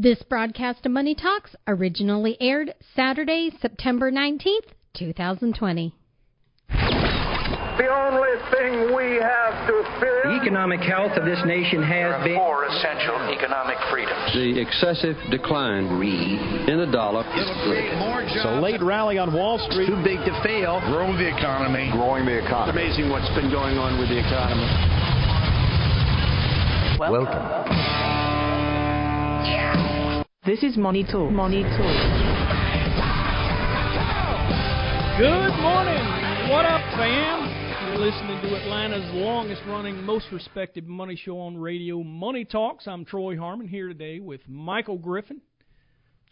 This broadcast of Money Talks originally aired Saturday, September 19th, 2020. The only thing we have to fear. The economic health of this nation has been. Four essential economic freedoms. The excessive decline in the dollar. is It's a late rally on Wall Street. Too big to fail. Grow the economy. Growing the economy. It's amazing what's been going on with the economy. Welcome. Welcome. This is Money Talk. Money Talk. Good morning. What up, fam? You're listening to Atlanta's longest running, most respected money show on radio, Money Talks. I'm Troy Harmon here today with Michael Griffin.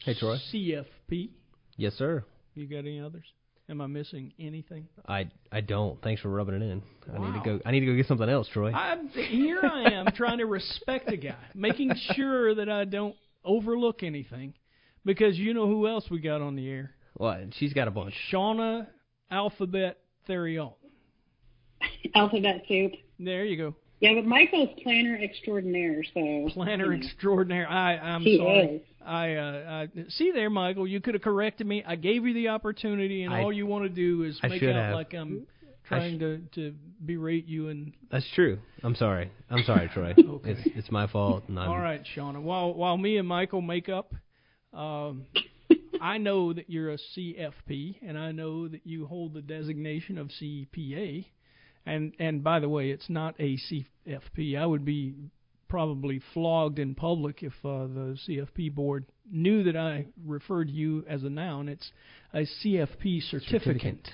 Hey, Troy. CFP. Yes, sir. You got any others? Am I missing anything? I I don't. Thanks for rubbing it in. Wow. I need to go. I need to go get something else, Troy. I'm, here I am trying to respect a guy, making sure that I don't overlook anything, because you know who else we got on the air? What? She's got a bunch. Shauna Alphabet Theriault. Alphabet soup. There you go. Yeah, but Michael's planner extraordinaire, so planner you know. extraordinaire. I I'm he sorry. Is. I uh, I see there, Michael. You could have corrected me. I gave you the opportunity, and I, all you want to do is I make out have. like I'm trying to to berate you and. That's true. I'm sorry. I'm sorry, Troy. okay. It's it's my fault. And all right, Shauna. While while me and Michael make up, um, I know that you're a CFP, and I know that you hold the designation of CPA. And and by the way, it's not a CFP. I would be probably flogged in public if uh, the CFP board knew that I referred you as a noun. It's a CFP certificate. certificate.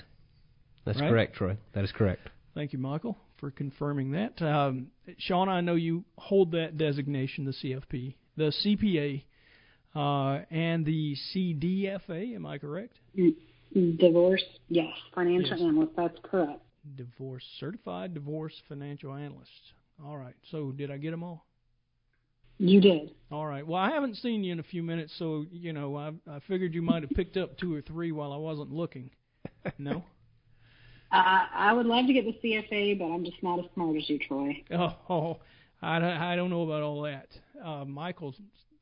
That's right? correct, Troy. That is correct. Thank you, Michael, for confirming that. Um, Sean, I know you hold that designation, the CFP, the CPA, uh, and the CDFA. Am I correct? Divorce, yes. Financial Yes. analyst, that's correct. Divorce certified divorce financial analyst. All right. So did I get them all? You did. All right. Well, I haven't seen you in a few minutes, so you know I I figured you might have picked up two or three while I wasn't looking. No. Uh, I would love to get the CFA, but I'm just not as smart as you, Troy. Oh, oh I, don't- I don't know about all that. Uh, Michael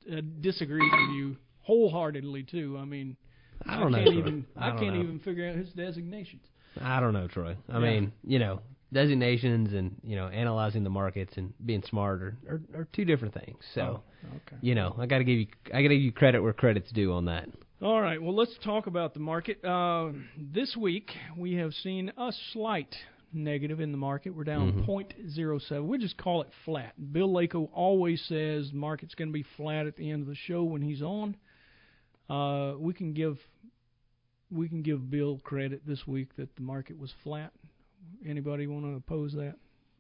uh, disagrees with you wholeheartedly too. I mean, I don't know, can't Troy. even I don't can't know. even figure out his designations. I don't know, Troy. I Yeah. mean, you know, designations and you know analyzing the markets and being smart are are, are two different things. So, Oh, okay. you know, I got to give you I got to give you credit where credit's due on that. All right, well, let's talk about the market. Uh, this week, we have seen a slight negative in the market. We're down Mhm. 0.07. We'll just call it flat. Bill Lako always says the market's going to be flat at the end of the show when he's on. Uh, we can give we can give Bill credit this week that the market was flat. Anybody want to oppose that?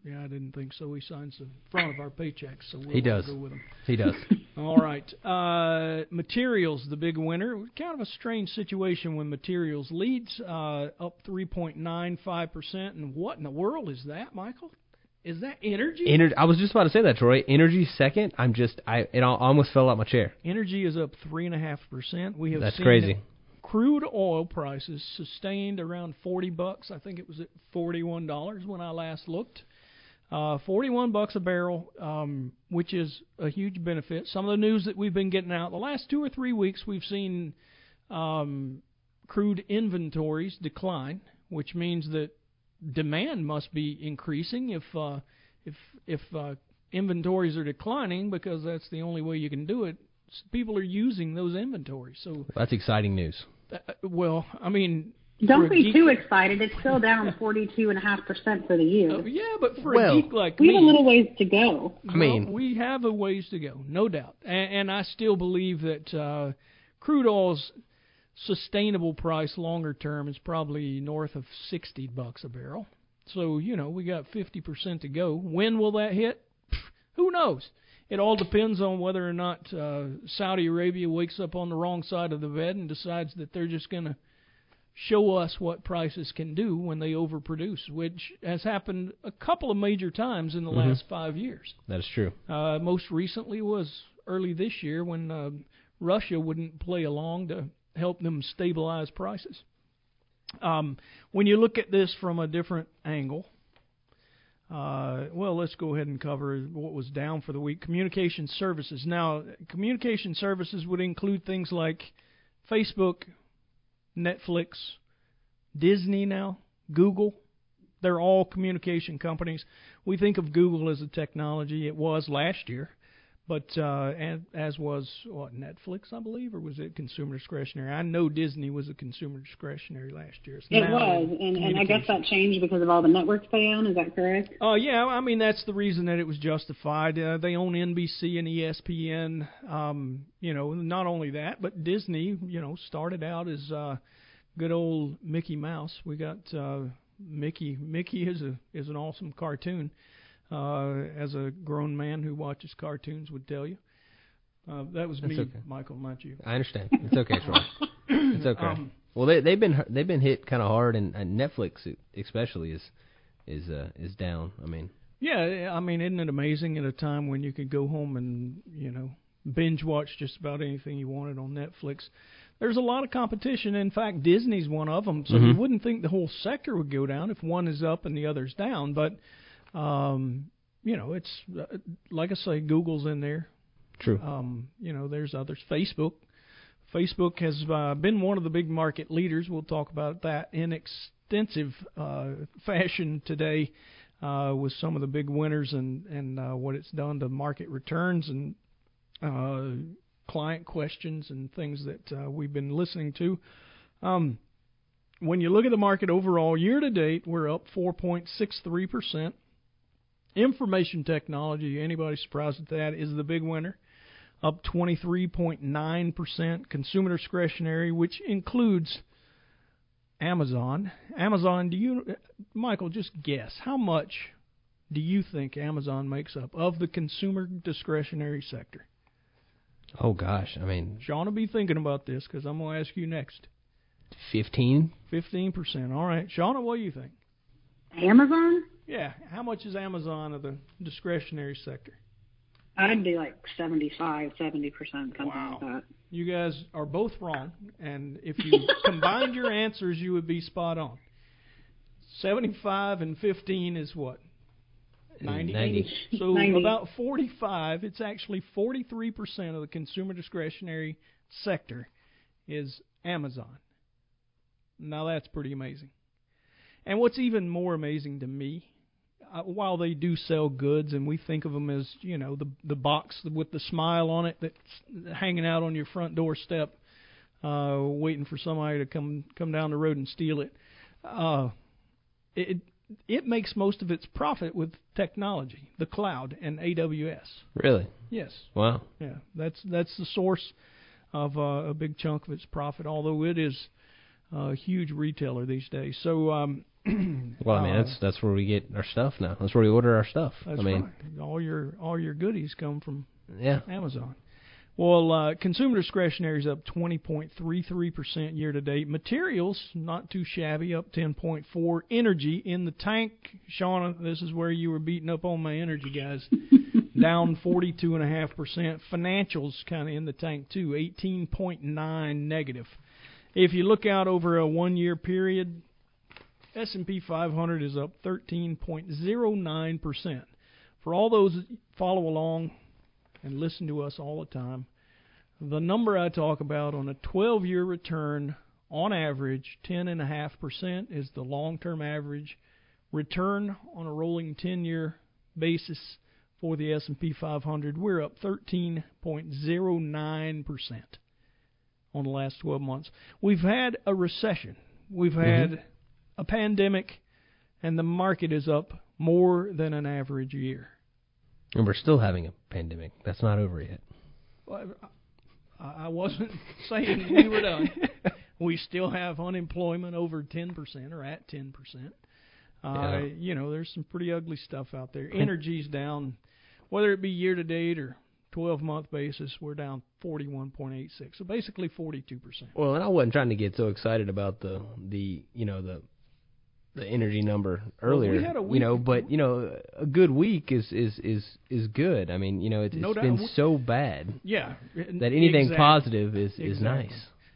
Yeah, I didn't think so. He signs the front of our paychecks, so we'll He does. go with him. He does. All right. Uh, materials, the big winner. Kind of a strange situation when materials leads uh, up 3.95%. And what in the world is that, Michael? Is that energy? Ener- I was just about to say that, Troy. Energy second. I'm just I it almost fell out my chair. energy is up 3.5%. We have That's crazy. Crude oil prices sustained around 40 bucks. I think it was at $41 when I last looked. Uh, 41 bucks a barrel, um, which is a huge benefit. Some of the news that we've been getting out the last two or three weeks, we've seen um, crude inventories decline, which means that demand must be increasing if uh, if if uh, inventories are declining because that's the only way you can do it. People are using those inventories. So, That's exciting news. Uh, well, I mean, Don't be geek- too excited. It's still down 42.5% for the year. Uh, yeah, but for Well, a geek like we me, have a little ways to go. I mean- well, we have a ways to go, no doubt. And, and I still believe that uh, crude oil's sustainable price longer term is probably north of 60 bucks a barrel. So, you know, we got 50% to go. When will that hit? Who knows? It all depends on whether or not uh, Saudi Arabia wakes up on the wrong side of the bed and decides that they're just going to show us what prices can do when they overproduce, which has happened a couple of major times in the Mhm. last five years. That is true. Uh, most recently was early this year when uh, Russia wouldn't play along to help them stabilize prices. Um, when you look at this from a different angle, uh, well, let's go ahead and cover what was down for the week. Communication services. Now, communication services would include things like Facebook, Netflix, Disney now, Google. They're all communication companies. We think of Google as a technology. It was last year, but uh, and as was what Netflix, I believe, or was it consumer discretionary? I know Disney was a consumer discretionary last year. It's It was, and, and I guess that changed because of all the networks they own. Is that correct? Oh yeah, I mean that's the reason that it was justified. Uh, they own NBC and ESPN. Um, you know, not only that, but Disney, you know, started out as uh, good old Mickey Mouse. We got uh, Mickey. Mickey is a is an awesome cartoon. Uh, as a grown man who watches cartoons would tell you. Uh, that was That's me, okay. Michael, not you. I understand. It's okay, Troy. it's okay. Um, well, they they've been they've been hit kind of hard, and, and Netflix especially is is uh, is down. I mean, Yeah, I mean, isn't it amazing at a time when you could go home and you know binge watch just about anything you wanted on Netflix? There's a lot of competition. In fact, Disney's one of them. So you Mhm. wouldn't think the whole sector would go down if one is up and the other's down. But um, you know, it's uh, like I say, Google's in there. True. Um, you know, there's others. Facebook. Facebook has uh, been one of the big market leaders. We'll talk about that in extensive uh, fashion today uh, with some of the big winners and and uh, what it's done to market returns and uh, client questions and things that uh, we've been listening to. Um, when you look at the market overall, year to date, we're up 4.63 percent. Information technology, anybody surprised at that, is the big winner, up 23.9%. Consumer discretionary, which includes Amazon. Amazon, do you, Michael, just guess, how much do you think Amazon makes up of the consumer discretionary sector? oh gosh, I mean, Sean will be thinking about this because I'm going to ask you next. fifteen. 15%. All right. Shauna, what do you think? Amazon? Yeah. How much is Amazon of the discretionary sector? I'd be like 75, 70 percent, something Wow. like that. You guys are both wrong, and if you combined your answers, you would be spot on. 75 and 15 is what? 90. 90. So 90. about 45. It's actually 43% of the consumer discretionary sector is Amazon. Now that's pretty amazing. And what's even more amazing to me, while they do sell goods, and we think of them as you know the the box with the smile on it that's hanging out on your front doorstep, uh, waiting for somebody to come come down the road and steal it. Uh, it it makes most of its profit with technology, the cloud, and AWS. Really? Yes. Wow. Yeah, that's that's the source of uh, a big chunk of its profit. Although it is a huge retailer these days. So, um, Well, I mean, that's that's where we get our stuff now. That's where we order our stuff. that's I mean, right. All your all your goodies come from yeah. Amazon. Well, uh, consumer discretionary is up 20.33% year to date. Materials, not too shabby, up 10.4. Energy in the tank, Shauna, this is where you were beating up on my energy guys, down 42.5%. Financials kind of in the tank too, 18.9 negative. If you look out over a one-year period, S&P 500 is up 13.09%. For all those that follow along and listen to us all the time, the number I talk about on a 12 year return, on average, 10.5% is the long term average return on a rolling 10 year basis for the S&P 500. We're up 13.09% on the last 12 months. We've had a recession. We've had mm-hmm. A pandemic and the market is up more than an average year. And we're still having a pandemic. That's not over yet. Well, I I wasn't saying we were done. We still have unemployment over 10% or at 10%. Uh, Yeah. You know, there's some pretty ugly stuff out there. Energy's down. whether it be year to date or 12 month basis, we're down 41.86. So basically 42%. Well, and I wasn't trying to get so excited about the the you know the the energy number earlier. Well, we had a week, you know, but you know, a good week is is is is good. I mean, you know, it's, no it's been so bad. Yeah. That anything exactly. positive is is nice.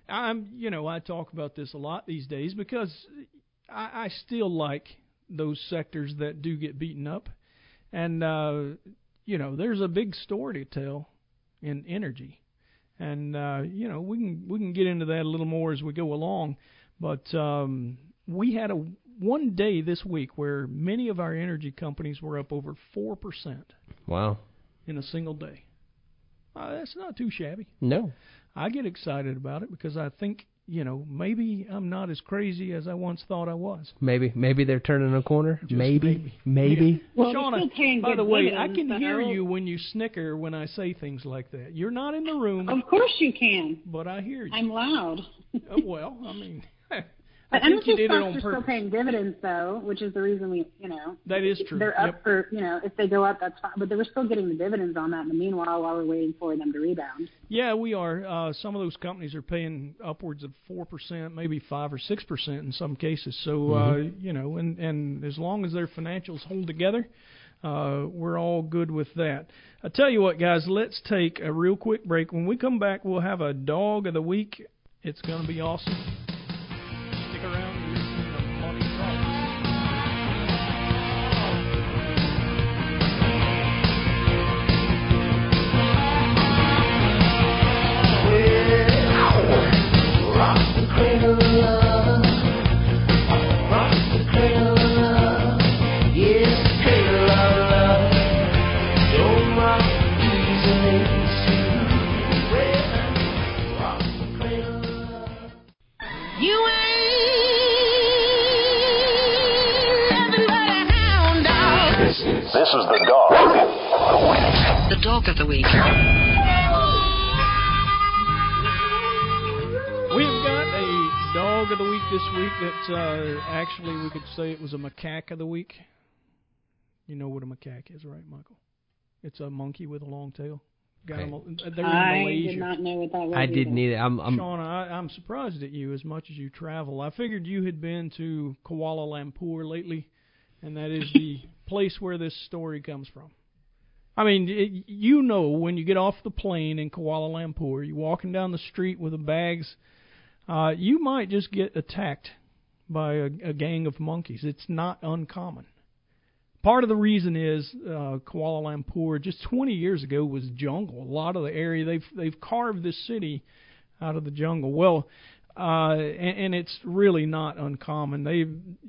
I'm, you know, I talk about this a lot these days because I, I still like those sectors that do get beaten up, and uh, you know, there's a big story to tell in energy, and uh, you know, we can we can get into that a little more as we go along, but um, we had a one day this week where many of our energy companies were up over four percent Wow. in a single day. Uh, that's not too shabby. No. I get excited about it because I think, you know, maybe I'm not as crazy as I once thought I was. Maybe maybe they're turning a corner. Just maybe maybe. maybe. Well, Shauna, by good the way, I can hear so- you when you snicker when I say things like that. You're not in the room, Of course you can. but I hear you. I'm loud. Oh, well, I mean, I think you energy did it stocks on are still paying dividends, though, which is the reason we, you know, That is true. they're up Yep. for, you know, if they go up, that's fine. But they were still getting the dividends on that in the meanwhile while we're waiting for them to rebound. Yeah, we are. Uh, some of those companies are paying upwards of four percent, maybe five or six percent in some cases. So uh, you know, and and as long as their financials hold together, uh, we're all good with that. I tell you what, guys, let's take a real quick break. When we come back, we'll have a dog of the week. It's going to be awesome. Say it was a macaque of the week. You know what a macaque is, right, Michael? It's a monkey with a long tail. Got 'em- They're in I Malaysia. did not know what that was. I didn't either. either. I'm I'm Shauna, I, I'm surprised at you as much as you travel. I figured you had been to Kuala Lumpur lately, and that is the place where this story comes from. I mean, it, you know, when you get off the plane in Kuala Lumpur, you're walking down the street with the bags, uh, you might just get attacked by a, a gang of monkeys. It's not uncommon. Part of the reason is uh, Kuala Lumpur just 20 years ago was jungle. A lot of the area they've they've carved this city out of the jungle. Well, uh, and, and it's really not uncommon. They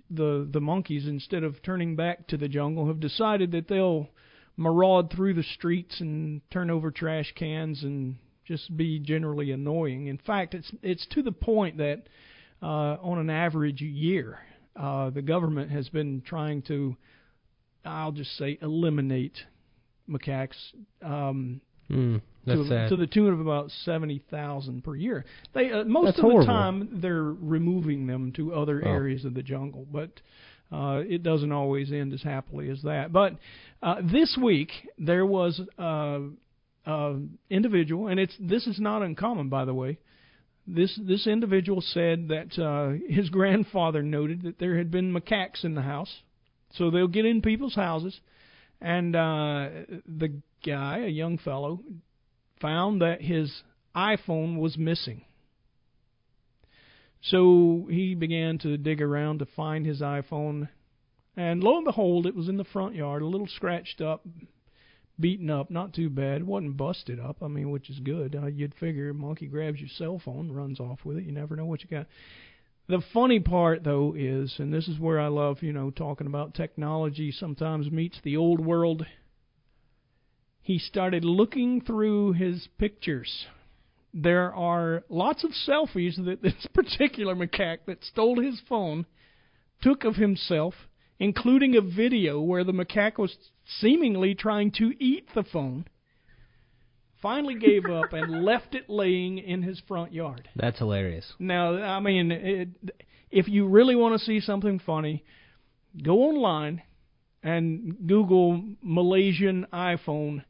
the the monkeys instead of turning back to the jungle have decided that they'll maraud through the streets and turn over trash cans and just be generally annoying. In fact, it's it's to the point that uh, on an average year, uh, the government has been trying to I'll just say eliminate macaques um, mm, that's to, to the tune of about seventy thousand per year. They uh, most That's of horrible. the time they're removing them to other Oh. areas of the jungle, but uh, it doesn't always end as happily as that. But uh, this week there was uh, uh, individual, and it's this is not uncommon, by the way. This this individual said that uh, his grandfather noted that there had been macaques in the house, so they'll get in people's houses, and uh, the guy, a young fellow, found that his iPhone was missing. So he began to dig around to find his iPhone, and lo and behold, it was in the front yard, a little scratched up, beaten up, not too bad. Wasn't busted up, I mean, which is good. Uh, you'd figure monkey grabs your cell phone, runs off with it. You never know what you got. The funny part, though, is, and this is where I love, you know, talking about technology sometimes meets the old world. He started looking through his pictures. There are lots of selfies that this particular macaque that stole his phone took of himself, including a video where the macaque was seemingly trying to eat the phone. Finally gave up and left it laying in his front yard. That's hilarious. Now, I mean, it, if you really want to see something funny, go online and Google Malaysian iPhone,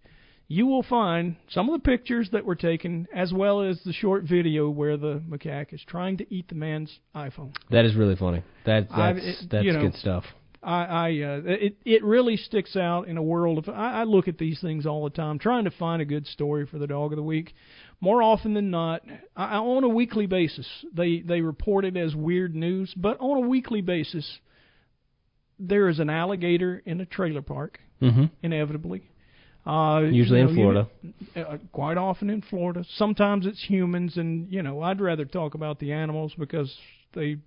you will find some of the pictures that were taken, as well as the short video where the macaque is trying to eat the man's iPhone. That is really funny. That that's it- that's you know, good stuff. I, I uh, it it really sticks out in a world of. I, I look at these things all the time, trying to find a good story for the dog of the week. More often than not, I, on a weekly basis, they they report it as weird news. But on a weekly basis, there is an alligator in a trailer park, Mm-hmm. inevitably. Uh, Usually you in Florida. you- uh, quite often in Florida. Sometimes it's humans, and you know, I'd rather talk about the animals because they,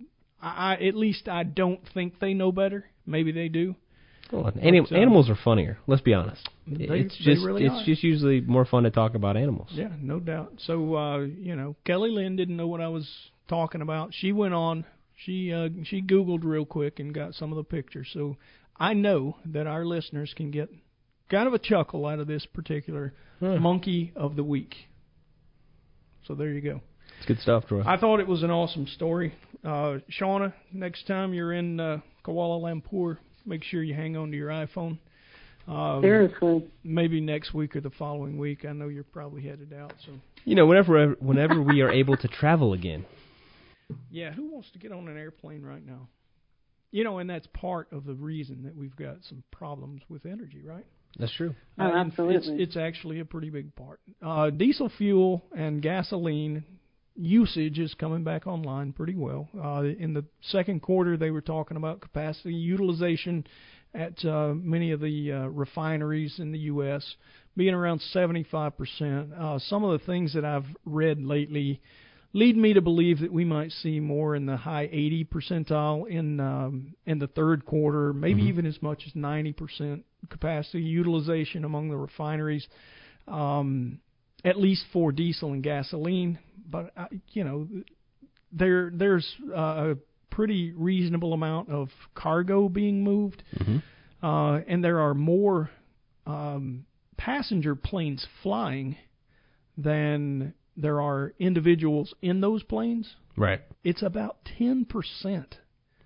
I, I at least I don't think they know better. Maybe they do. Well, anim- But, uh, animals are funnier. Let's be honest. They- it's just really it's are. just usually more fun to talk about animals. Yeah, no doubt. So uh, you know, Kelly Lynn didn't know what I was talking about. She went on. She uh, she Googled real quick and got some of the pictures. So I know that our listeners can get kind of a chuckle out of this particular monkey of the week. So there you go. It's good stuff, Troy. I thought it was an awesome story. Uh, Shauna, next time you're in uh, Kuala Lumpur, make sure you hang on to your iPhone. Um, Seriously. Maybe next week or the following week. I know you're probably headed out. So You know, whenever whenever we are able to travel again. yeah, who wants to get on an airplane right now? You know, and that's part of the reason that we've got some problems with energy, right? That's true. Oh, Uh, and absolutely. It's, it's actually a pretty big part. Uh, diesel fuel and gasoline usage is coming back online pretty well. Uh, in the second quarter, they were talking about capacity utilization at uh, many of the uh, refineries in the U.S. being around 75%. Uh, some of the things that I've read lately lead me to believe that we might see more in the high 80 percentile in um, in the third quarter, maybe even as much as 90 percent capacity utilization among the refineries, um, at least for diesel and gasoline. But uh, you know, there there's uh, a pretty reasonable amount of cargo being moved, uh, and there are more um, passenger planes flying than there are individuals in those planes. Right. It's about 10%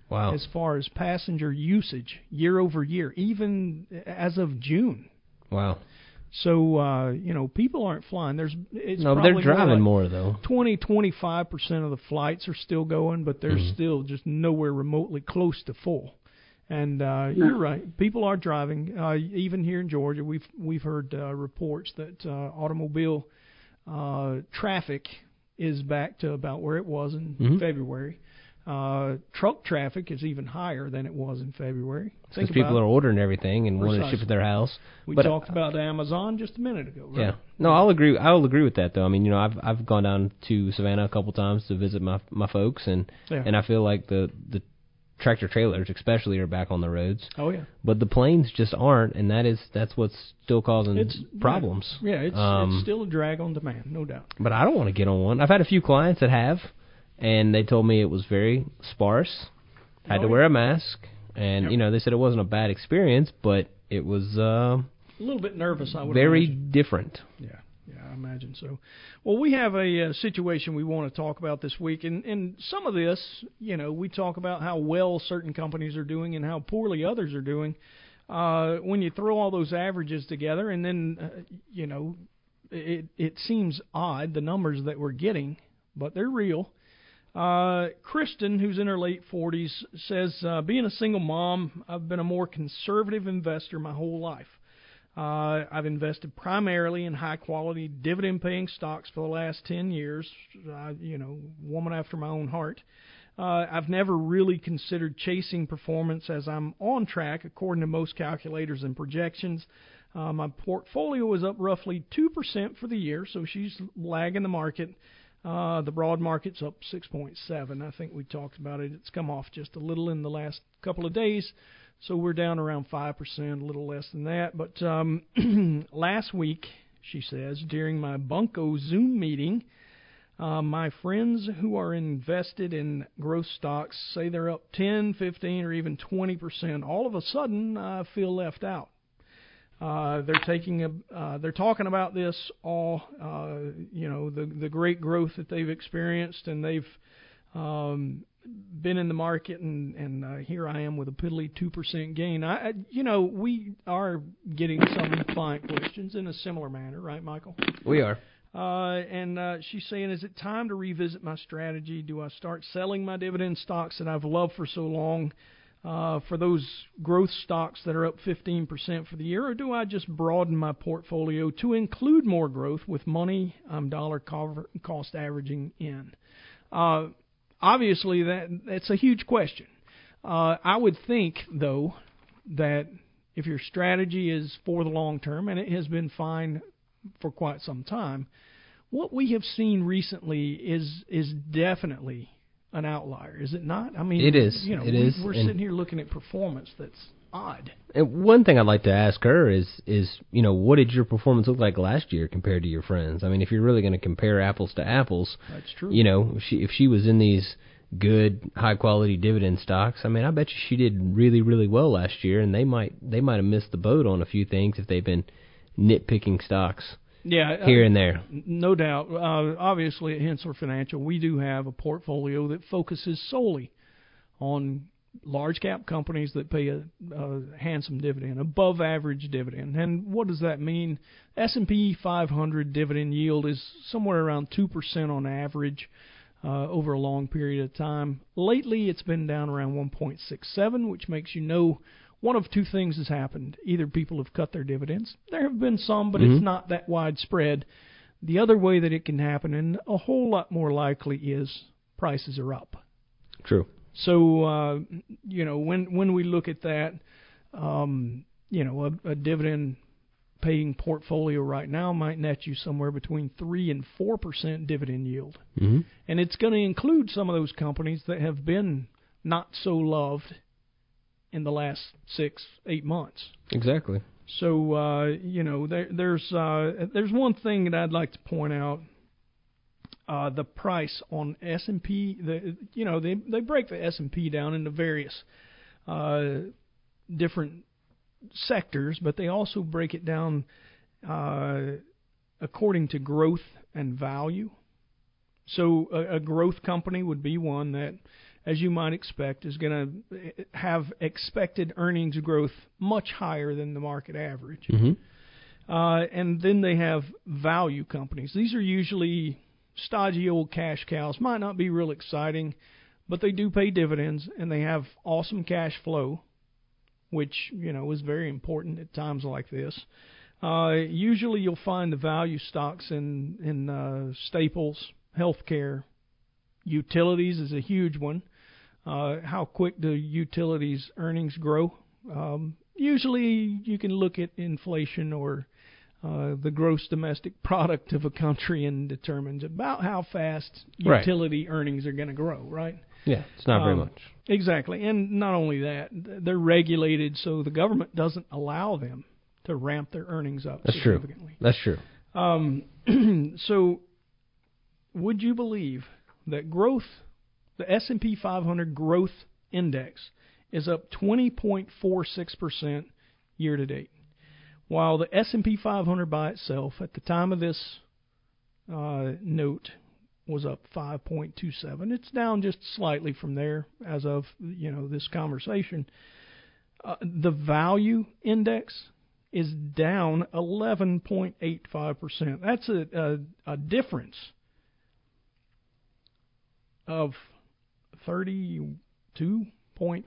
Wow. as far as passenger usage year over year, even as of June. Wow. So uh, you know, people aren't flying. There's it's No, but they're probably driving like more though. Twenty, twenty-five percent of the flights are still going, but they're Mhm. still just nowhere remotely close to full. And uh, you're right, people are driving. Uh, even here in Georgia, we've we've heard uh, reports that uh, automobile uh, traffic is back to about where it was in Mhm. February. Uh, truck traffic is even higher than it was in February. Because people are ordering everything and wanting to ship it to their house. We but, talked about Amazon just a minute ago. Right? Yeah. No, I'll agree. I'll agree with that though. I mean, you know, I've I've gone down to Savannah a couple times to visit my my folks, and Yeah. and I feel like the the tractor trailers especially are back on the roads. Oh yeah. But the planes just aren't, and that is that's what's still causing It's problems. Yeah, it's, Um, it's still a drag on demand, no doubt. But I don't want to get on one. I've had a few clients that have, and they told me it was very sparse. Had Oh, to wear a mask, and Yep. you know they said it wasn't a bad experience, but it was uh, A little bit nervous, I would very imagine. different. Yeah, yeah, I imagine so. Well, we have a uh, situation we want to talk about this week, and and some of this, you know, we talk about how well certain companies are doing and how poorly others are doing. Uh, when you throw all those averages together, and then uh, you know, it it seems odd the numbers that we're getting, but they're real. Uh, Kristen, who's in her late 40s, says, uh, being a single mom, I've been a more conservative investor my whole life. Uh, I've invested primarily in high quality dividend paying stocks for the last 10 years. Uh, you know, woman after my own heart. Uh, I've never really considered chasing performance as I'm on track according to most calculators and projections. Uh, my portfolio is up roughly 2% for the year, so she's lagging the market. Uh, the broad market's up 6.7. I think we talked about it. It's come off just a little in the last couple of days, so we're down around 5%, a little less than that. But um, last week, she says, during my Bunko Zoom meeting, uh, my friends who are invested in growth stocks say they're up 10, 15, or even 20%. All of a sudden, I feel left out. Uh, they're taking a, uh, they're talking about this all, uh, you know, the the great growth that they've experienced, and they've Um, been in the market and and uh, here I am with a piddly two percent gain. I, I you know we are getting some client questions in a similar manner, right, Michael? We are. Uh, and uh, she's saying, is it time to revisit my strategy? Do I start selling my dividend stocks that I've loved for so long uh, for those growth stocks that are up 15% for the year, or do I just broaden my portfolio to include more growth with money I'm dollar cost averaging in? Uh, obviously, that that's a huge question. Uh, I would think, though, that if your strategy is for the long term, and it has been fine for quite some time. What we have seen recently is is definitely an outlier, is it not? I mean, it is. You know, it we, is. We're sitting here looking at performance that's odd. And one thing I'd like to ask her is is you know what did your performance look like last year compared to your friends? I mean, if you're really going to compare apples to apples, that's true. You know, if she if she was in these good high quality dividend stocks, I mean, I bet you she did really really well last year, and they might they might have missed the boat on a few things if they've been nitpicking stocks. Yeah, here uh, and there. No doubt. Uh, obviously, at Henssler Financial, we do have a portfolio that focuses solely on large cap companies that pay a, a handsome dividend, above average dividend. And what does that mean? S&P 500 dividend yield is somewhere around 2% on average uh, over a long period of time. Lately, it's been down around 1.67, which makes you know one of two things has happened. Either people have cut their dividends. There have been some, but mm-hmm. it's not that widespread. The other way that it can happen, and a whole lot more likely, is prices are up. True. So uh, you know when when we look at that, um, you know a, a dividend paying portfolio right now might net you somewhere between three and four percent dividend yield, mm-hmm. and it's going to include some of those companies that have been not so loved in the last six, eight months. Exactly. So uh, you know, there, there's uh, there's one thing that I'd like to point out. Uh, the price on S and P, the you know they they break the S and P down into various uh, different sectors, but they also break it down uh, according to growth and value. So a, a growth company would be one that as you might expect, is going to have expected earnings growth much higher than the market average. Mm-hmm. Uh, and then they have value companies. These are usually stodgy old cash cows. Might not be real exciting, but they do pay dividends and they have awesome cash flow, which you know is very important at times like this. Uh, usually, you'll find the value stocks in in uh, staples, healthcare, utilities is a huge one. Uh, how quick do utilities earnings grow? Um, usually, you can look at inflation or uh, the gross domestic product of a country and determines about how fast utility right. earnings are going to grow, right? Yeah, it's not um, very much. Exactly, and not only that, they're regulated, so the government doesn't allow them to ramp their earnings up That's significantly. True. That's true. Um, so, would you believe that growth the S&P 500 Growth Index is up 20.46% year to date, while the S&P 500 by itself at the time of this uh, note was up 5.27. It's down just slightly from there as of you know this conversation. Uh, the value index is down 11.85%. That's a, a, a difference of thirty-two point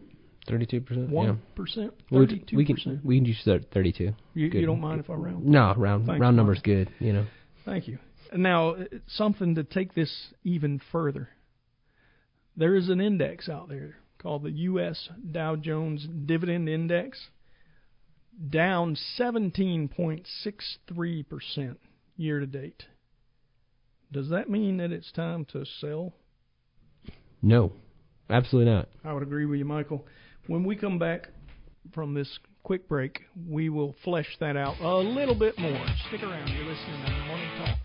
Thirty-two percent. One percent. Thirty-two We can we can use thirty-two. You, you don't mind if I round? No, round Thank round number's good. You know. Thank you. Now, something to take this even further. There is an index out there called the U.S. Dow Jones Dividend Index, down 17.63% year to date. Does that mean that it's time to sell? No, Absolutely not. I would agree with you, Michael. When we come back from this quick break, we will flesh that out a little bit more. Stick around. You're listening to Morning Talk.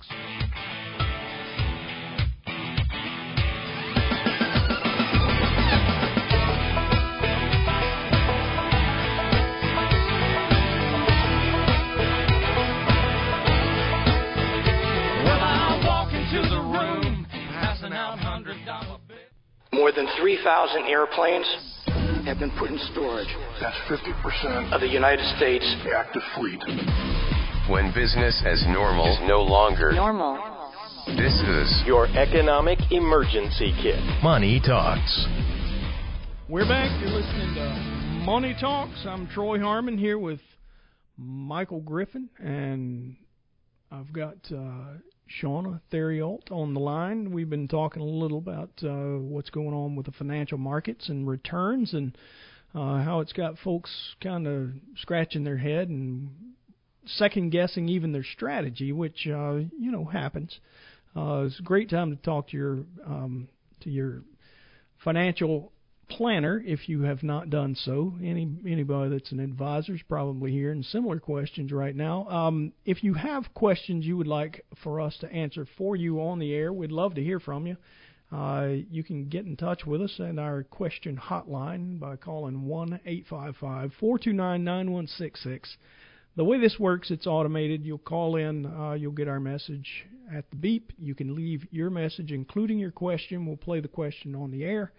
50,000 airplanes have been put in storage. That's 50% of the United States active fleet. When business as normal is no longer normal. This is your economic emergency kit. Money Talks. We're back. You're listening to Money Talks. I'm Troy Harmon here with Michael Griffin, and I've got uh, Shauna Theriault on the line. We've been talking a little about uh, what's going on with the financial markets and returns, and uh, how it's got folks kind of scratching their head and second guessing even their strategy, which uh, you know happens. Uh, it's a great time to talk to your um, to your financial planner if you have not done so. Any anybody that's an advisor is probably hearing similar questions right now. Um, if you have questions you would like for us to answer for you on the air, we'd love to hear from you. Uh, you can get in touch with us at our question hotline by calling one eight five five four two nine nine one six six. The way this works, it's automated. You'll call in, uh, you'll get our message at the beep. You can leave your message, including your question. We'll play the question on the air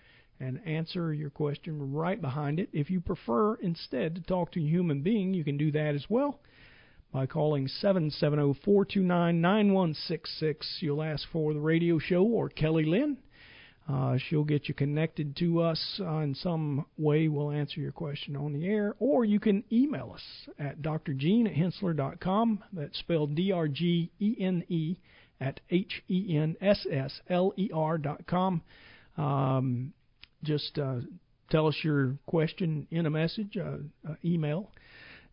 and answer your question right behind it. If you prefer instead to talk to a human being, you can do that as well by calling 770-429-9166. You'll ask for the radio show or Kelly Lynn. Uh, she'll get you connected to us uh, in some way. We'll answer your question on the air, or you can email us at drgene at henssler.com. That's spelled D-R-G-E-N-E at H-E-N-S-S-L-E-R dot com. Um, just uh, tell us your question in a message, uh, uh, email,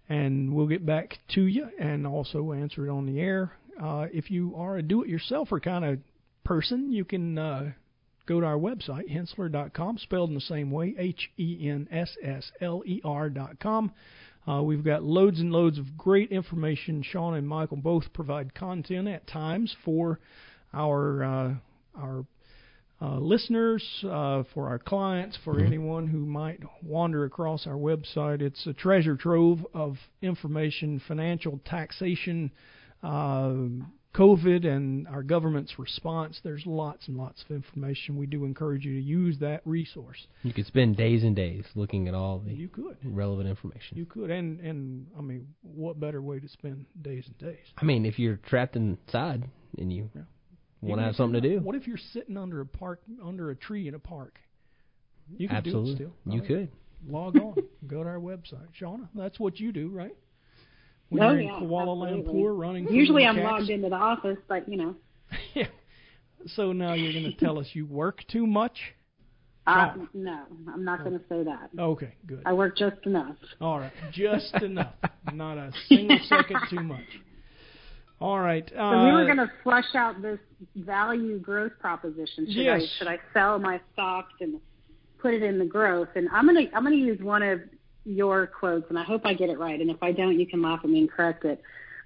and we'll get back to you and also answer it on the air. Uh, if you are a do-it-yourselfer kind of person, you can uh, go to our website, henssler.com, spelled in the same way, H-E-N-S-S-L-E-R dot. Uh, we've got loads and loads of great information. Sean and Michael both provide content at times for our uh, our uh, listeners, uh, for our clients, for mm-hmm. anyone who might wander across our website. It's a treasure trove of information, financial taxation, uh, COVID, and our government's response. There's lots and lots of information. We do encourage you to use that resource. You could spend days and days looking at all the you could. relevant information. You could, and and I mean, what better way to spend days and days? I mean, if you're trapped inside and you. Yeah want to have something to do. What if you're sitting under a park, under a tree in a park? You could Absolutely. do it still. You right. could. Log on. Go to our website. Shauna, that's what you do, right? When oh, you're yeah, in Kuala absolutely. Lumpur running Usually I'm cats. logged into the office, but, you know. yeah. So now you're going to tell us you work too much? Uh, no, I'm not going to say that. Okay, good. I work just enough. All right, just enough. Not a single second too much. All right. Uh, so we were going to flush out this value growth proposition. Should yes. I should I sell my stocks and put it in the growth? And I'm going to I'm going to use one of your quotes, and I hope I get it right. And if I don't, you can laugh at me and correct it.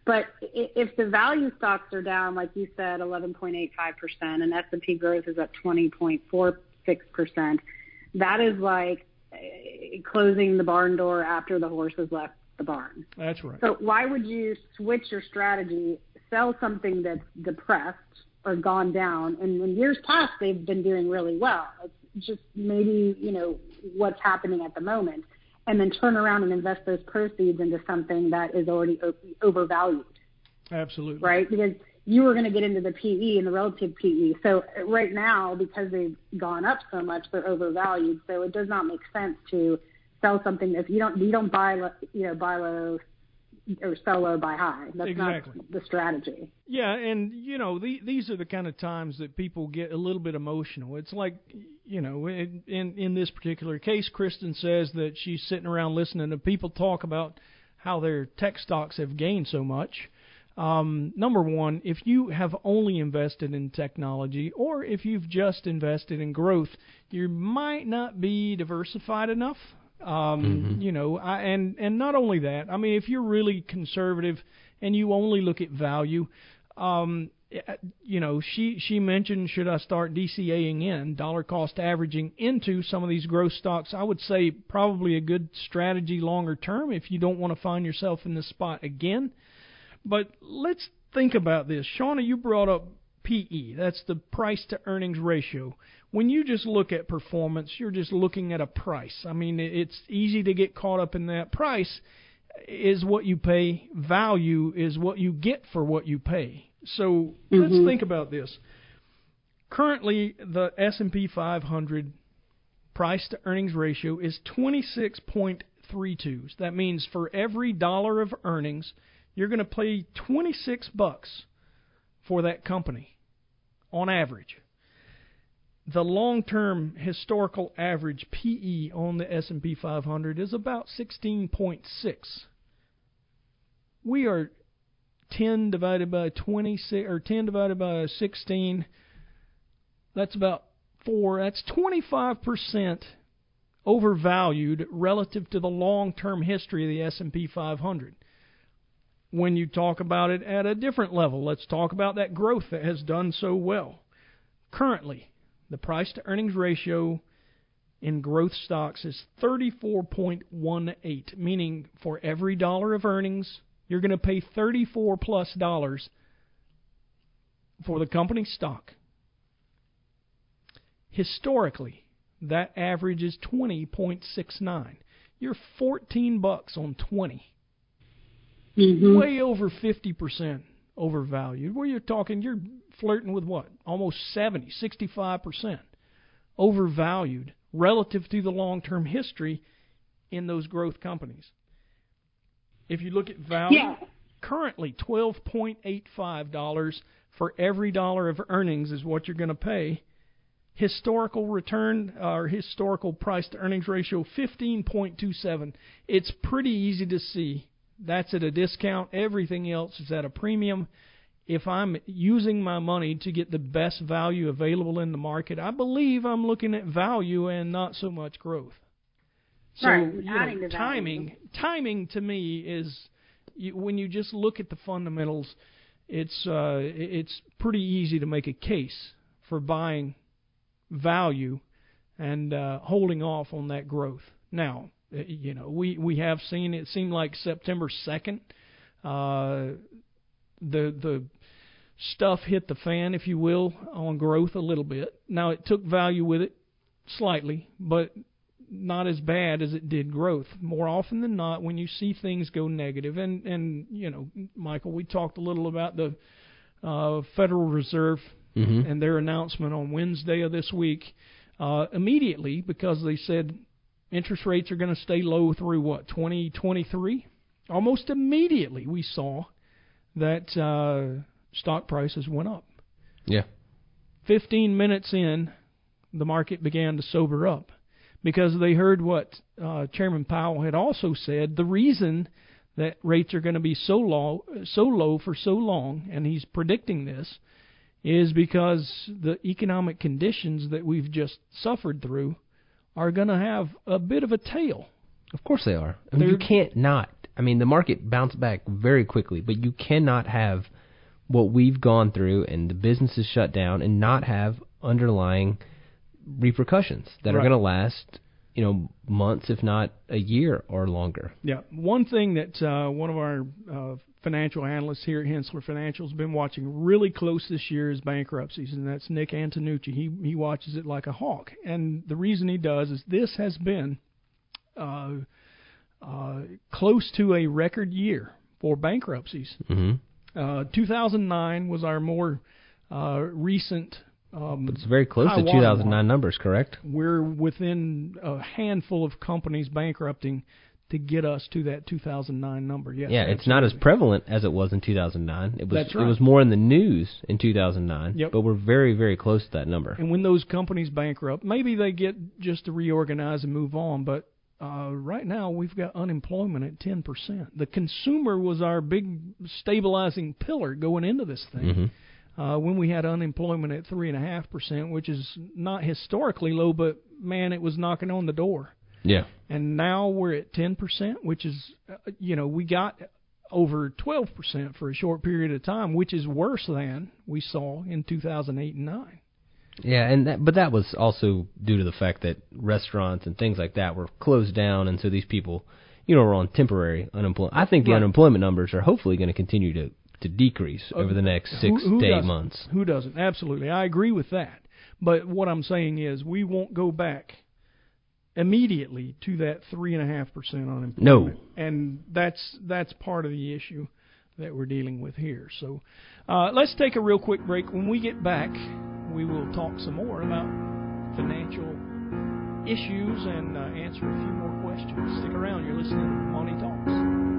But if the value stocks are down, like you said, 11.85%, and S&P growth is at 20.46%, that is like eh, closing the barn door after the horse has left the barn. That's right. So why would you switch your strategy, sell something that's depressed or gone down? And in years past, they've been doing really well. It's just maybe, you know, what's happening at the moment. And then turn around and invest those proceeds into something that is already overvalued. Absolutely. Right? Because you were going to get into the PE and the relative PE. So right now, because they've gone up so much, they're overvalued. So it does not make sense to – sell something if you don't you don't buy you know buy low or sell low buy high. That's exactly. not the strategy. Yeah, and you know the, these are the kind of times that people get a little bit emotional. It's like you know in in, in this particular case, Kristen says that she's sitting around listening to people talk about how their tech stocks have gained so much. Um, number one, if you have only invested in technology or if you've just invested in growth, you might not be diversified enough. Um, mm-hmm. You know, I, and and not only that, I mean, if you're really conservative and you only look at value, um, you know, she she mentioned should I start DCAing in dollar cost averaging into some of these growth stocks? I would say probably a good strategy longer term if you don't want to find yourself in this spot again. But let's think about this. Shauna, you brought up PE. That's the price to earnings ratio. When you just look at performance, you're just looking at a price. I mean, it's easy to get caught up in that. Price is what you pay, value is what you get for what you pay. So mm-hmm. let's think about this. Currently, the S&P 500 price to earnings ratio is 26.32. That means for every dollar of earnings, you're going to pay 26 bucks for that company on average the long-term historical average PE on the S&P 500 is about 16.6. We are 10 divided by 26 or 10 divided by 16 that's about 4 that's 25% overvalued relative to the long-term history of the S&P 500 when you talk about it at a different level let's talk about that growth that has done so well currently the price to earnings ratio in growth stocks is 34.18, meaning for every dollar of earnings, you're going to pay 34 plus dollars for the company stock. Historically, that average is 20.69. You're 14 bucks on 20. Mm-hmm. Way over 50% overvalued. Where you're talking, you're flirting with what? Almost 70, 65% overvalued relative to the long term history in those growth companies. If you look at value, yeah. currently $12.85 for every dollar of earnings is what you're going to pay. Historical return uh, or historical price to earnings ratio 15.27. It's pretty easy to see that's at a discount. Everything else is at a premium if I'm using my money to get the best value available in the market, I believe I'm looking at value and not so much growth. So right. you know, timing, timing to me is you, when you just look at the fundamentals, it's uh, it's pretty easy to make a case for buying value and uh, holding off on that growth. Now, you know, we we have seen it seemed like September second. Uh, the the stuff hit the fan, if you will, on growth a little bit. Now it took value with it slightly, but not as bad as it did growth. More often than not, when you see things go negative, and and you know, Michael, we talked a little about the uh, Federal Reserve mm-hmm. and their announcement on Wednesday of this week. Uh, immediately, because they said interest rates are going to stay low through what 2023. Almost immediately, we saw that uh, stock prices went up. Yeah. 15 minutes in, the market began to sober up because they heard what uh, Chairman Powell had also said. The reason that rates are going to be so low, so low for so long, and he's predicting this, is because the economic conditions that we've just suffered through are going to have a bit of a tail. Of course they are. I mean, you can't not I mean, the market bounced back very quickly, but you cannot have what we've gone through and the businesses shut down and not have underlying repercussions that right. are going to last, you know, months, if not a year or longer. Yeah. One thing that uh, one of our uh, financial analysts here at Henssler Financial has been watching really close this year is bankruptcies, and that's Nick Antonucci. He he watches it like a hawk, and the reason he does is this has been. Uh, uh, close to a record year for bankruptcies. Mm-hmm. Uh, 2009 was our more uh, recent. Um, but it's very close to 2009 numbers, correct? We're within a handful of companies bankrupting to get us to that 2009 number. Yes, yeah, absolutely. it's not as prevalent as it was in 2009. It was That's right. it was more in the news in 2009. Yep. But we're very very close to that number. And when those companies bankrupt, maybe they get just to reorganize and move on, but uh, right now we've got unemployment at 10%. The consumer was our big stabilizing pillar going into this thing. Mm-hmm. Uh, when we had unemployment at three and a half percent, which is not historically low, but man, it was knocking on the door. Yeah. And now we're at 10%, which is, uh, you know, we got over 12% for a short period of time, which is worse than we saw in 2008 and 9. Yeah, and that, but that was also due to the fact that restaurants and things like that were closed down, and so these people, you know, were on temporary unemployment. I think the right. unemployment numbers are hopefully going to continue to to decrease uh, over the next six who, who to eight months. Who doesn't? Absolutely, I agree with that. But what I'm saying is, we won't go back immediately to that three and a half percent unemployment. No. and that's that's part of the issue that we're dealing with here. So uh, let's take a real quick break. When we get back, we will talk some more about financial issues and uh, answer a few more questions. Stick around. You're listening to Money Talks.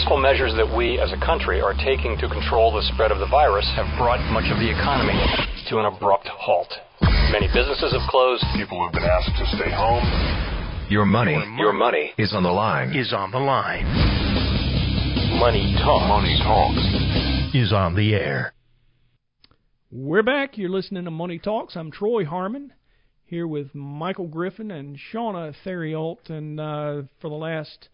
Forceful measures that we as a country are taking to control the spread of the virus have brought much of the economy to an abrupt halt. Many businesses have closed. People have been asked to stay home. Your money, your money, is on the line. Is on the line. Money Talks. Money Talks is on the air. We're back. You're listening to Money Talks. I'm Troy Harmon here with Michael Griffin and Shauna Theriault. And uh, for the last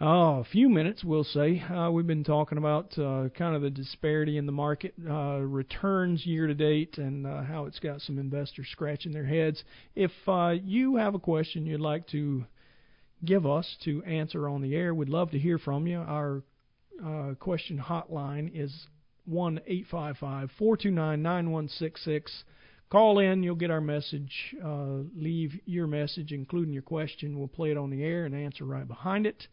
a few minutes, we'll say. Uh, we've been talking about uh, kind of the disparity in the market, uh, returns year to date, and uh, how it's got some investors scratching their heads. If uh, you have a question you'd like to give us to answer on the air, we'd love to hear from you. Our uh, question hotline is one eight five five four two nine nine one six six. Call in, you'll get our message. Uh, leave your message, including your question. We'll play it on the air and answer right behind it.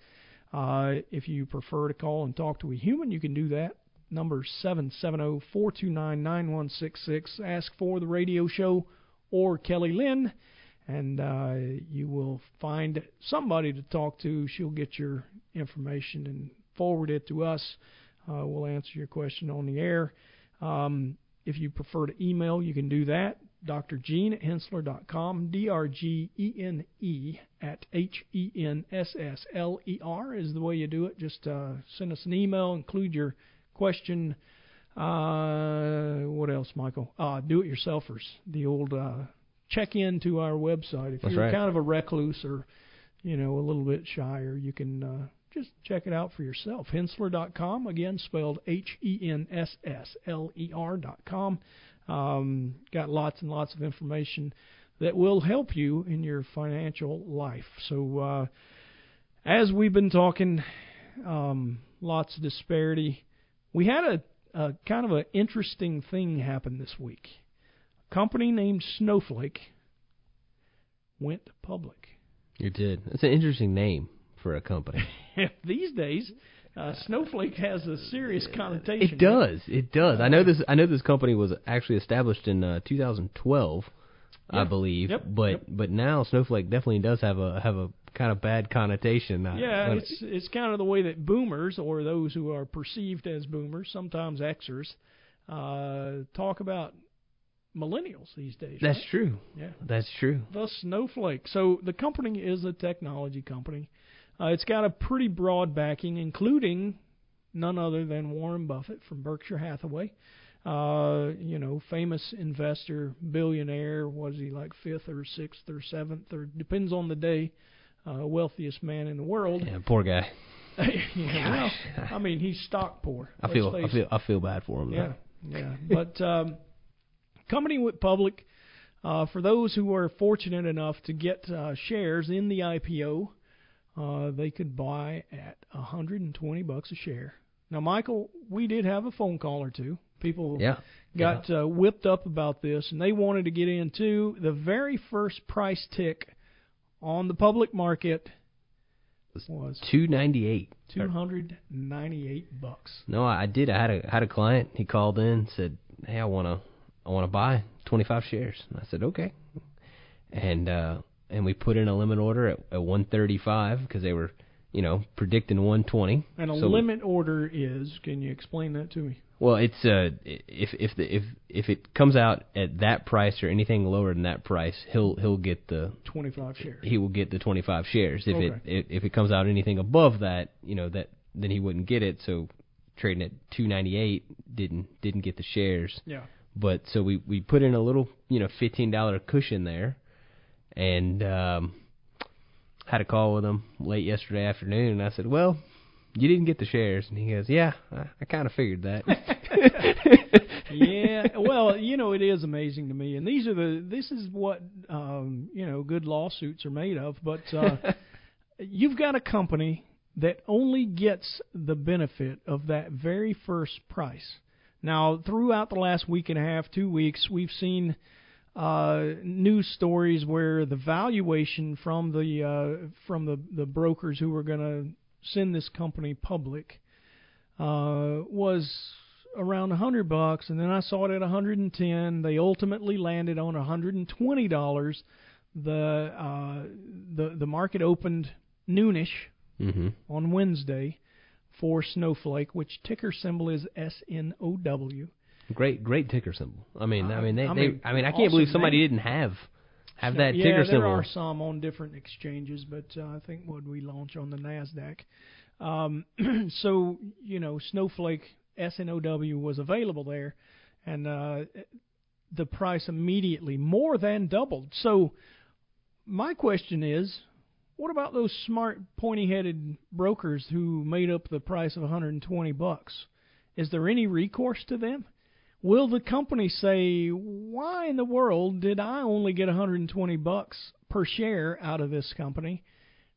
Uh, if you prefer to call and talk to a human, you can do that. Number 770-429-9166. Ask for the radio show or Kelly Lynn, and uh, you will find somebody to talk to. She'll get your information and forward it to us. Uh, we'll answer your question on the air. Um, if you prefer to email, you can do that. Dr. Gene at Henssler.com, D-R-G-E-N-E at H-E-N-S-S-L-E-R is the way you do it. Just uh, send us an email, include your question. Uh, what else, Michael? Uh, do-it-yourselfers, the old uh, check in to our website. If That's you're right. kind of a recluse or, you know, a little bit shyer, you can uh, just check it out for yourself. Henssler.com, again, spelled H-E-N-S-S-L-E-R.com. Um, got lots and lots of information that will help you in your financial life. So, uh, as we've been talking, um, lots of disparity. We had a, a kind of an interesting thing happen this week. A company named Snowflake went public. You did. It's an interesting name for a company. These days, uh, Snowflake has a serious connotation. It does. It does. I know this. I know this company was actually established in uh, 2012, Yeah. I believe. Yep, But yep. but now Snowflake definitely does have a have a kind of bad connotation. Yeah, when- it's it's kind of the way that boomers or those who are perceived as boomers, sometimes Xers, uh, talk about millennials these days. that's right? true. Yeah. That's true. The Snowflake. So the company is a technology company. Uh, it's got a pretty broad backing, including none other than Warren Buffett from Berkshire Hathaway. Uh, you know, famous investor, billionaire. Was he like fifth or sixth or seventh or depends on the day? Uh, wealthiest man in the world. Yeah, poor guy. yeah, well, I mean, he's stock poor. I feel I feel I feel bad for him. yeah, though. yeah. But um, company went public. Uh, for those who were fortunate enough to get uh, shares in the IPO, uh, they could buy at 120 bucks a share. Now, Michael, we did have a phone call or two. People Yeah. got uh, whipped up about this, and they wanted to get into. The very first price tick on the public market was Two ninety eight. 298 bucks. No, I did. I had a had a client. He called in, said, "Hey, I wanna I wanna buy 25 shares." And I said, "Okay." And uh and we put in a limit order at, at 135 because they were, you know, predicting 120. And a So- limit order is, can you explain that to me? Well, it's uh if if the if if it comes out at that price or anything lower than that price, he'll he'll get the 25 shares. he will get the 25 shares. If it Okay. if, if it comes out anything above that, you know that then he wouldn't get it. So trading at 298 didn't didn't get the shares. Yeah. But so we we put in a little you know fifteen dollar cushion there, and um, had a call with him late yesterday afternoon. And I said, well, you didn't get the shares, and he goes, yeah, I, I kind of figured that. yeah, well, you know, it is amazing to me, and these are the this is what um, you know good lawsuits are made of. But uh, you've got a company that only gets the benefit of that very first price. Now, throughout the last week and a half, two weeks, we've seen uh, news stories where the valuation from the uh, from the the brokers who were going to send this company public uh, was around a hundred bucks, and then I saw it at 110. They ultimately landed on 120 dollars. The uh, the the market opened noonish mm-hmm. on Wednesday for Snowflake, which ticker symbol is S N O W. Great, great ticker symbol. I mean, Uh, I mean, they, I they, I mean, I can't believe somebody name. didn't have have So, that yeah, ticker there symbol. are some on different exchanges, but uh, I think what we launch on the Nasdaq. Um, so you know, Snowflake SNOW was available there, and uh, the price immediately more than doubled. So my question is, what about those smart, pointy-headed brokers who made up the price of 120 bucks? Is there any recourse to them? Will the company say, "Why in the world did I only get 120 bucks per share out of this company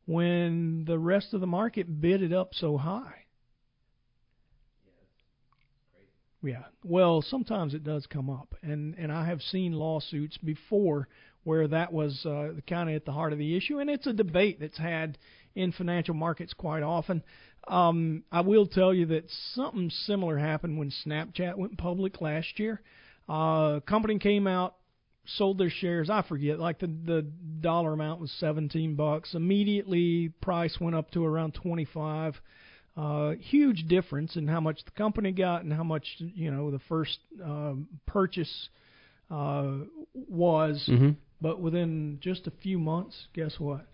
when the rest of the market bid it up so high?" Yeah. Well, sometimes it does come up, and and I have seen lawsuits before where that was uh, kind of at the heart of the issue, and it's a debate that's had in financial markets quite often. Um, I will tell you that something similar happened when Snapchat went public last year. Uh, company came out, sold their shares. I forget, like the the dollar amount was 17 bucks. Immediately, price went up to around 25. Uh, huge difference in how much the company got and how much you know the first um, purchase uh, was. Mhm. But within just a few months, guess what?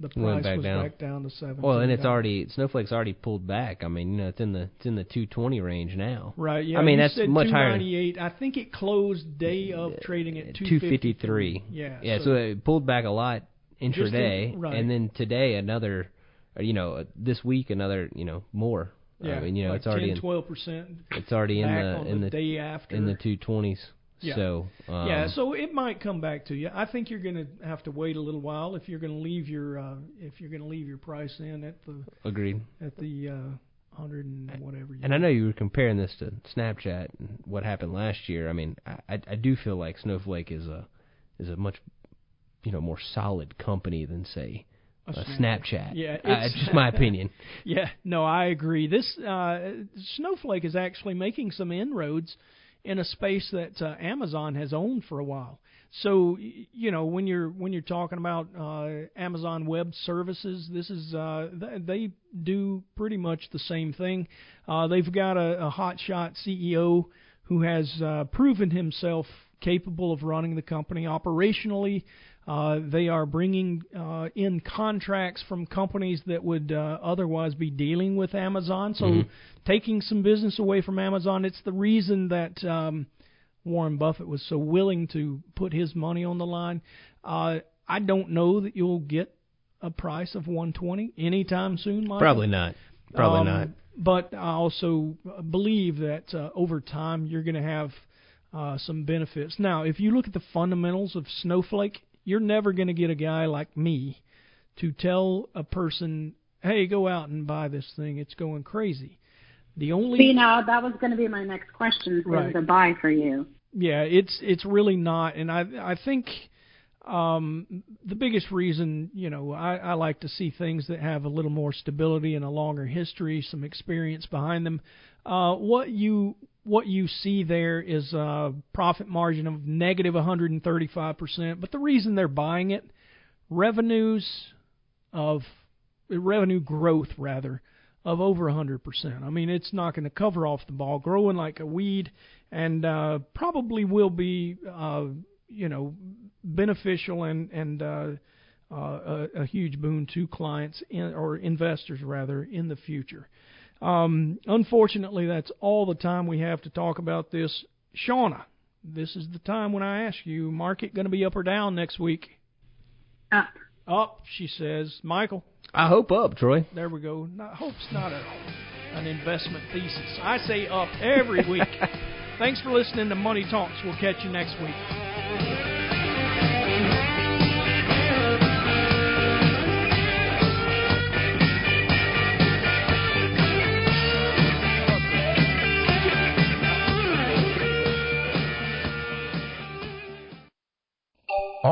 The Went price back was down. back down to seventeen. Well, and it's already Snowflake's already pulled back. I mean, you know, it's in the it's in the 220 range now. right. Yeah, I mean, that's much higher. 298. I think it closed day of trading at 253. Yeah. Yeah, so, it pulled back a lot Just in- intraday, right. and then today another, uh, you know, uh, this week another, you know, more. yeah, I mean, you know, like it's already 10, in 12 percent. it's already in the in the the day after. in the 220s. Yeah. So um, yeah, so it might come back to you. I think you're going to have to wait a little while if you're going to leave your uh, if you're going to leave your price in at the agreed. at the uh, hundred and whatever. You And I know you were comparing this to Snapchat and what happened last year. I mean, I I, I do feel like Snowflake is a is a much you know more solid company than say A Snapchat. Snapchat. Yeah, uh, it's- it's just my opinion. Yeah, no, I agree. This uh, Snowflake is actually making some inroads in a space that uh, Amazon has owned for a while. So you know when you're when you're talking about uh, Amazon Web Services, this is uh, th- they do pretty much the same thing. Uh, they've got a, a hotshot CEO who has uh, proven himself capable of running the company operationally. Uh, they are bringing uh, in contracts from companies that would uh, otherwise be dealing with Amazon, so Mhm. taking some business away from Amazon. It's the reason that um, Warren Buffett was so willing to put his money on the line. Uh, I don't know that you'll get a price of 120 anytime soon. Michael. Probably not. Probably Um, not. But I also believe that uh, over time you're going to have uh, some benefits. Now, if you look at the fundamentals of Snowflake, you're never going to get a guy like me to tell a person, "Hey, go out and buy this thing. It's going crazy." The only See, now that was going to be my next question. Is Right. the buy for you? yeah, it's it's really not, and I I think um, the biggest reason you know I, I like to see things that have a little more stability and a longer history, some experience behind them. Uh, what you what you see there is a profit margin of negative negative 135 percent, but the reason they're buying it, revenues of revenue growth rather of over 100%. I mean, it's not going to cover off the ball, growing like a weed, and uh, probably will be, uh, you know, beneficial and and uh, uh, a, a huge boon to clients in, or investors rather in the future. Um, unfortunately, that's all the time we have to talk about this. Shauna, this is the time when I ask you, market going to be up or down next week? Up. Up, she says. Michael. I hope up, Troy. There we go. Not, hope's not a, an investment thesis. I say up every week. Thanks for listening to Money Talks. We'll catch you next week.